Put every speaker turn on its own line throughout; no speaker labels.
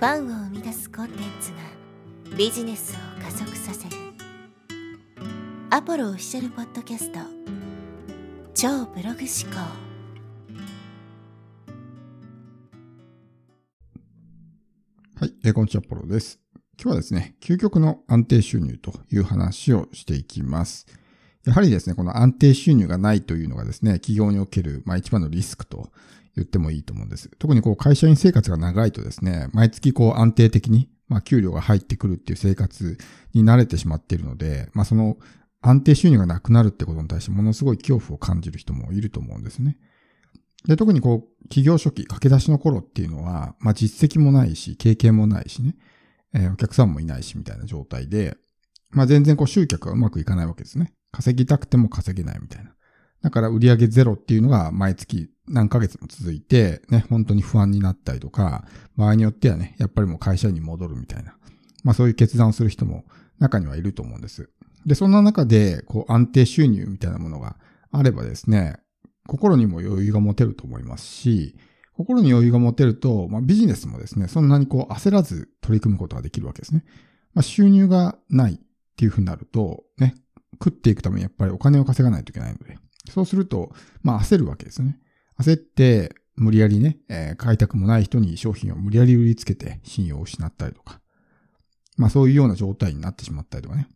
ファンを生み出すコンテンツがビジネスを加速させるアポロオフィシャルポッドキャスト超ブログ思考
はい、えー、こんにちは、ポロです。今日はですね、究極の安定収入という話をしていきます。やはりですね、この安定収入がないというのがですね、企業における、まあ、一番のリスクと言ってもいいと思うんです。特にこう会社員生活が長いとですね、毎月こう安定的に、まあ給料が入ってくるっていう生活に慣れてしまっているので、まあその安定収入がなくなるってことに対してものすごい恐怖を感じる人もいると思うんですね。で、特にこう、企業初期、駆け出しの頃っていうのは、まあ実績もないし、経験もないしね、えー、お客さんもいないしみたいな状態で、まあ全然こう集客がうまくいかないわけですね。稼ぎたくても稼げないみたいな。だから売上ゼロっていうのが毎月何ヶ月も続いて、ね、本当に不安になったりとか、場合によってはね、やっぱりもう会社に戻るみたいな。まあそういう決断をする人も中にはいると思うんです。で、そんな中で、こう安定収入みたいなものがあればですね、心にも余裕が持てると思いますし、心に余裕が持てると、まあビジネスもですね、そんなにこう焦らず取り組むことができるわけですね。まあ収入がないっていうふうになると、ね、食っていくためにやっぱりお金を稼がないといけないので、そうすると、まあ焦るわけですね。焦って、無理やりね、えー、買いたくもない人に商品を無理やり売りつけて信用を失ったりとか。まあそういうような状態になってしまったりとかね。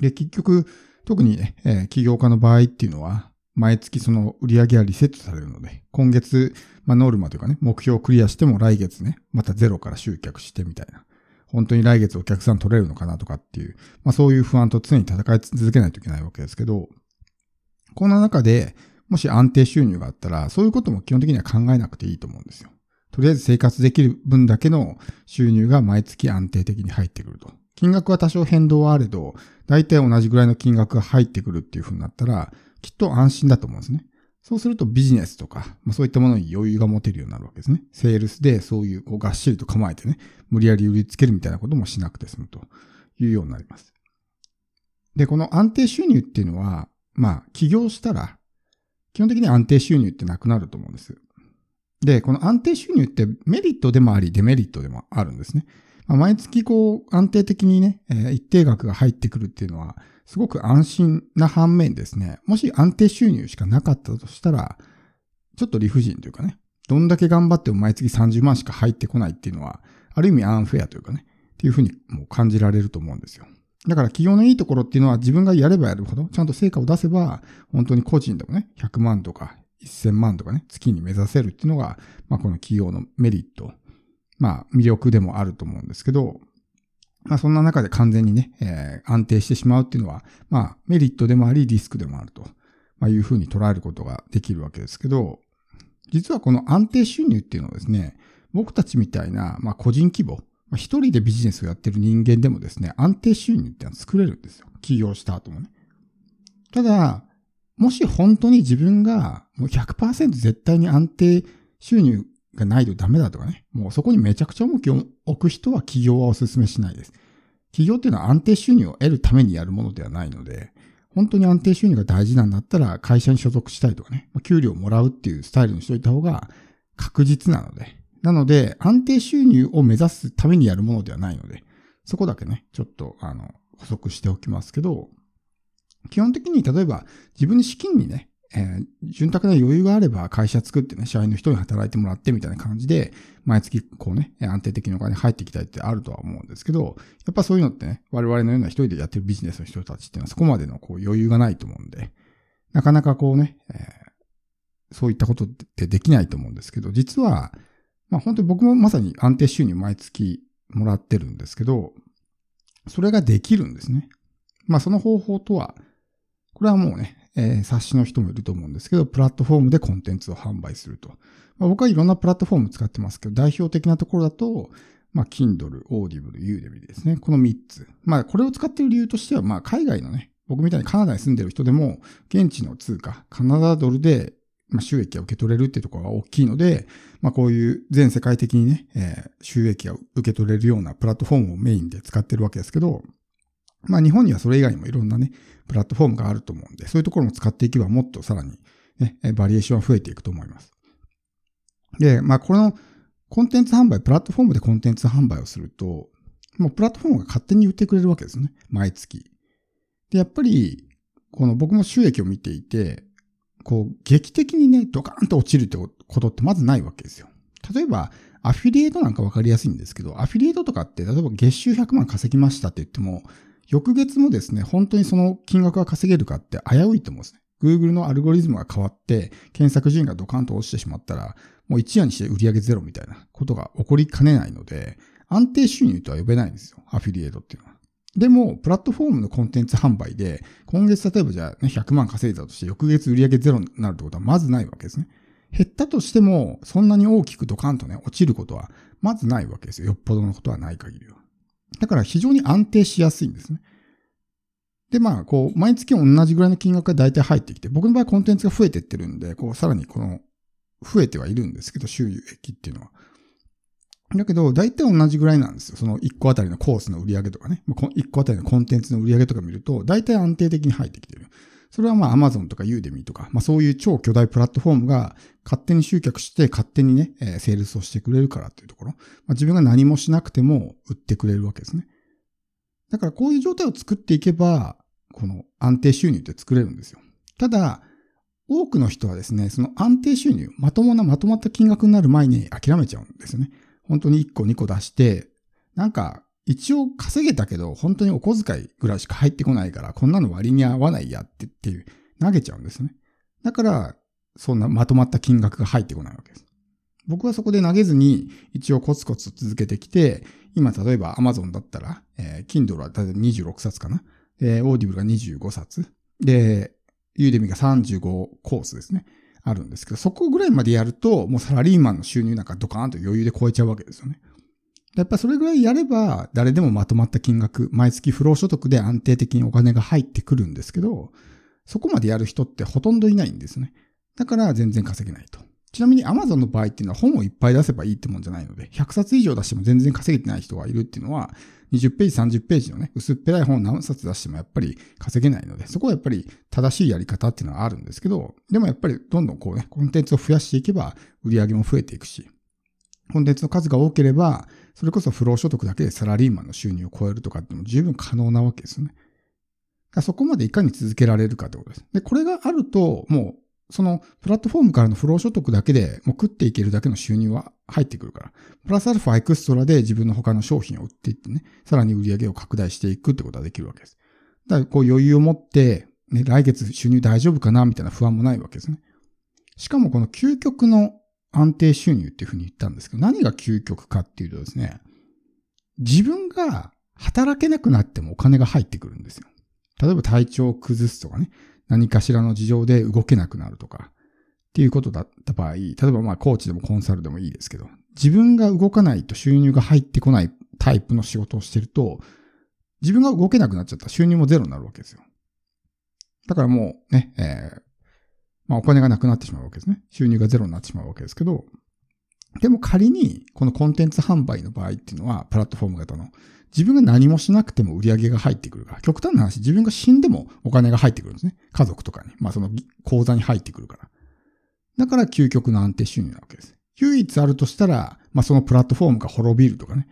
で、結局、特にね、えー、起業家の場合っていうのは、毎月その売り上げはリセットされるので、今月、まあノルマというかね、目標をクリアしても来月ね、またゼロから集客してみたいな。本当に来月お客さん取れるのかなとかっていう、まあそういう不安と常に戦い続けないといけないわけですけど、こんな中で、もし安定収入があったら、そういうことも基本的には考えなくていいと思うんですよ。とりあえず生活できる分だけの収入が毎月安定的に入ってくると。金額は多少変動はあれど、大体同じぐらいの金額が入ってくるっていう風になったら、きっと安心だと思うんですね。そうするとビジネスとか、まあ、そういったものに余裕が持てるようになるわけですね。セールスでそういうこうがっしりと構えてね、無理やり売りつけるみたいなこともしなくて済むというようになります。で、この安定収入っていうのは、まあ、起業したら基本的に安定収入ってなくなると思うんです。で、この安定収入ってメリットでもあり、デメリットでもあるんですね。まあ、毎月こう安定的にね、えー、一定額が入ってくるっていうのは、すごく安心な反面ですね、もし安定収入しかなかったとしたら、ちょっと理不尽というかね、どんだけ頑張っても毎月30万しか入ってこないっていうのは、ある意味アンフェアというかね、っていうふうにもう感じられると思うんですよ。だから企業のいいところっていうのは自分がやればやるほど、ちゃんと成果を出せば、本当に個人でもね、100万とか1000万とかね、月に目指せるっていうのが、まあこの企業のメリット、まあ魅力でもあると思うんですけど、まあそんな中で完全にね、えー、安定してしまうっていうのは、まあメリットでもありリスクでもあると、まあ、いうふうに捉えることができるわけですけど、実はこの安定収入っていうのはですね、僕たちみたいな、まあ個人規模、まあ、一人でビジネスをやってる人間でもですね、安定収入ってのは作れるんですよ。起業した後もね。ただ、もし本当に自分がもう100%絶対に安定収入がないとダメだとかね、もうそこにめちゃくちゃ重きを置く人は起業はお勧めしないです。起業っていうのは安定収入を得るためにやるものではないので、本当に安定収入が大事なんだったら会社に所属したいとかね、給料をもらうっていうスタイルにしといた方が確実なので、なので、安定収入を目指すためにやるものではないので、そこだけね、ちょっと、あの、補足しておきますけど、基本的に例えば自分に資金にね、えー、潤沢な余裕があれば会社作ってね、社員の人に働いてもらってみたいな感じで、毎月こうね、安定的にお金入ってきたいってあるとは思うんですけど、やっぱそういうのってね、我々のような一人でやってるビジネスの人たちっていうのはそこまでのこう余裕がないと思うんで、なかなかこうね、えー、そういったことってできないと思うんですけど、実は、まあ本当に僕もまさに安定収入毎月もらってるんですけど、それができるんですね。まあその方法とは、これはもうね、えー、冊子の人もいると思うんですけど、プラットフォームでコンテンツを販売すると。まあ、僕はいろんなプラットフォーム使ってますけど、代表的なところだと、まあ、Kindle、Audible、Udemy ですね。この3つ。まあ、これを使っている理由としては、まあ、海外のね、僕みたいにカナダに住んでる人でも、現地の通貨、カナダドルでまあ、収益が受け取れるっていうところが大きいので、まあ、こういう全世界的にね、えー、収益が受け取れるようなプラットフォームをメインで使ってるわけですけど、まあ、日本にはそれ以外にもいろんなね、プラットフォームがあると思うんで、そういうところも使っていけばもっとさらにね、バリエーションは増えていくと思います。で、まあ、この、コンテンツ販売、プラットフォームでコンテンツ販売をすると、もうプラットフォームが勝手に言ってくれるわけですね。毎月。で、やっぱり、この僕も収益を見ていて、こう、劇的にね、ドカーンと落ちるってことってまずないわけですよ。例えば、アフィリエイトなんかわかりやすいんですけど、アフィリエイトとかって、例えば月収100万稼ぎましたって言っても、翌月もですね、本当にその金額が稼げるかって危ういと思うんですね。Google のアルゴリズムが変わって、検索順位がドカンと落ちてしまったら、もう一夜にして売上ゼロみたいなことが起こりかねないので、安定収入とは呼べないんですよ。アフィリエイトっていうのは。でも、プラットフォームのコンテンツ販売で、今月例えばじゃあ、ね、100万稼いだとして、翌月売上ゼロになるってことはまずないわけですね。減ったとしても、そんなに大きくドカンとね、落ちることはまずないわけですよ。よっぽどのことはない限りは。だから非常に安定しやすいんですね。で、まあ、こう、毎月同じぐらいの金額が大体入ってきて、僕の場合コンテンツが増えてってるんで、こう、さらにこの、増えてはいるんですけど、収益っていうのは。だけど、大体同じぐらいなんですよ。その1個あたりのコースの売り上げとかね。ま1個あたりのコンテンツの売り上げとか見ると、大体安定的に入ってきてる。それはまあ Amazon とか Udemy とか、まあそういう超巨大プラットフォームが勝手に集客して勝手にね、えー、セールスをしてくれるからっていうところ。まあ、自分が何もしなくても売ってくれるわけですね。だからこういう状態を作っていけば、この安定収入って作れるんですよ。ただ、多くの人はですね、その安定収入、まともなまとまった金額になる前に諦めちゃうんですよね。本当に1個2個出して、なんか一応稼げたけど、本当にお小遣いぐらいしか入ってこないから、こんなの割に合わないやってっていう、投げちゃうんですね。だから、そんなまとまった金額が入ってこないわけです。僕はそこで投げずに、一応コツコツ続けてきて、今例えば Amazon だったら、えー、Kindle はだいたい26冊かな。で、Audible が25冊。で、Udemy が35コースですね。あるんですけど、そこぐらいまでやると、もうサラリーマンの収入なんかドカーンと余裕で超えちゃうわけですよね。やっぱそれぐらいやれば、誰でもまとまった金額、毎月不労所得で安定的にお金が入ってくるんですけど、そこまでやる人ってほとんどいないんですね。だから全然稼げないと。ちなみに Amazon の場合っていうのは本をいっぱい出せばいいってもんじゃないので、100冊以上出しても全然稼げてない人がいるっていうのは、20ページ、30ページのね、薄っぺらい本を何冊出してもやっぱり稼げないので、そこはやっぱり正しいやり方っていうのはあるんですけど、でもやっぱりどんどんこうね、コンテンツを増やしていけば売り上げも増えていくし、コンテンツの数が多ければ、それこそ不労所得だけでサラリーマンの収入を超えるとかっても十分可能なわけですよね。そこまでいかに続けられるかってことです。で、これがあると、もう、そのプラットフォームからの不労所得だけでもう食っていけるだけの収入は入ってくるから。プラスアルファエクストラで自分の他の商品を売っていってね、さらに売り上げを拡大していくってことができるわけです。だからこう余裕を持って、ね、来月収入大丈夫かなみたいな不安もないわけですね。しかもこの究極の安定収入っていうふうに言ったんですけど、何が究極かっていうとですね、自分が働けなくなってもお金が入ってくるんですよ。例えば体調を崩すとかね、何かしらの事情で動けなくなるとか、っていうことだった場合、例えばまあコーチでもコンサルでもいいですけど、自分が動かないと収入が入ってこないタイプの仕事をしてると、自分が動けなくなっちゃったら収入もゼロになるわけですよ。だからもうね、えー、まあお金がなくなってしまうわけですね。収入がゼロになってしまうわけですけど、でも仮にこのコンテンツ販売の場合っていうのは、プラットフォーム型の、自分が何もしなくても売り上げが入ってくるから、極端な話、自分が死んでもお金が入ってくるんですね。家族とかに。まあその口座に入ってくるから。だから究極の安定収入なわけです。唯一あるとしたら、まあそのプラットフォームが滅びるとかね。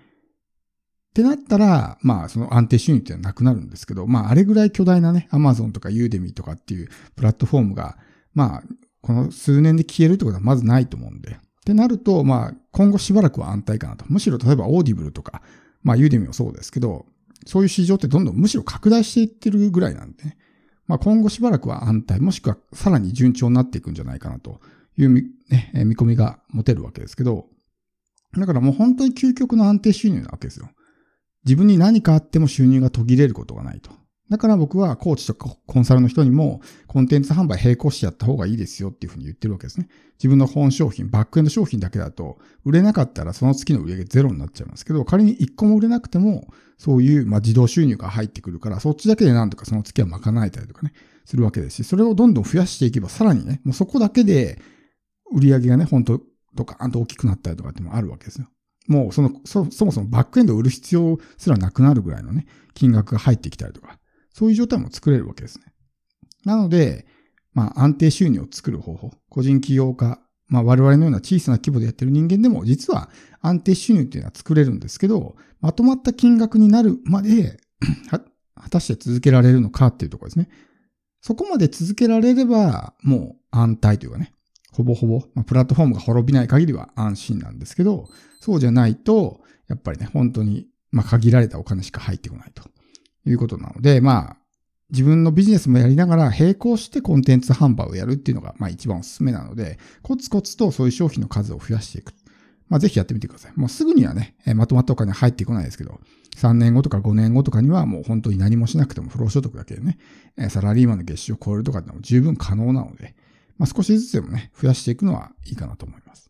ってなったら、まあその安定収入ってのはなくなるんですけど、まああれぐらい巨大なね、アマゾンとかユーデミーとかっていうプラットフォームが、まあこの数年で消えるってことはまずないと思うんで。ってなると、まあ今後しばらくは安泰かなと。むしろ例えばオーディブルとか、まあユーデミもそうですけど、そういう市場ってどんどんむしろ拡大していってるぐらいなんでね。まあ今後しばらくは安泰、もしくはさらに順調になっていくんじゃないかなという見,、ね、見込みが持てるわけですけど、だからもう本当に究極の安定収入なわけですよ。自分に何かあっても収入が途切れることがないと。だから僕はコーチとかコンサルの人にもコンテンツ販売並行してやった方がいいですよっていうふうに言ってるわけですね。自分の本商品、バックエンド商品だけだと売れなかったらその月の売り上げゼロになっちゃいますけど、仮に1個も売れなくてもそういうまあ自動収入が入ってくるから、そっちだけでなんとかその月は賄えたりとかね、するわけですし、それをどんどん増やしていけばさらにね、もうそこだけで売り上げがね、本当ドカーンと大きくなったりとかってもあるわけですよ。もうそのそ、そもそもバックエンドを売る必要すらなくなるぐらいのね、金額が入ってきたりとか、そういう状態も作れるわけですね。なので、まあ安定収入を作る方法、個人起業家、まあ我々のような小さな規模でやってる人間でも、実は安定収入っていうのは作れるんですけど、まとまった金額になるまで果たして続けられるのかっていうところですね。そこまで続けられれば、もう安泰というかね、ほぼほぼ、まあ、プラットフォームが滅びない限りは安心なんですけど、そうじゃないと、やっぱりね、本当に、まあ、限られたお金しか入ってこないということなので、まあ、自分のビジネスもやりながら並行してコンテンツ販売をやるっていうのが、まあ一番おすすめなので、コツコツとそういう商品の数を増やしていく。まあぜひやってみてください。もうすぐにはね、まとまったお金入ってこないですけど、3年後とか5年後とかにはもう本当に何もしなくても不労所得だけでね、サラリーマンの月収を超えるとかでも十分可能なので、まあ少しずつでもね、増やしていくのはいいかなと思います。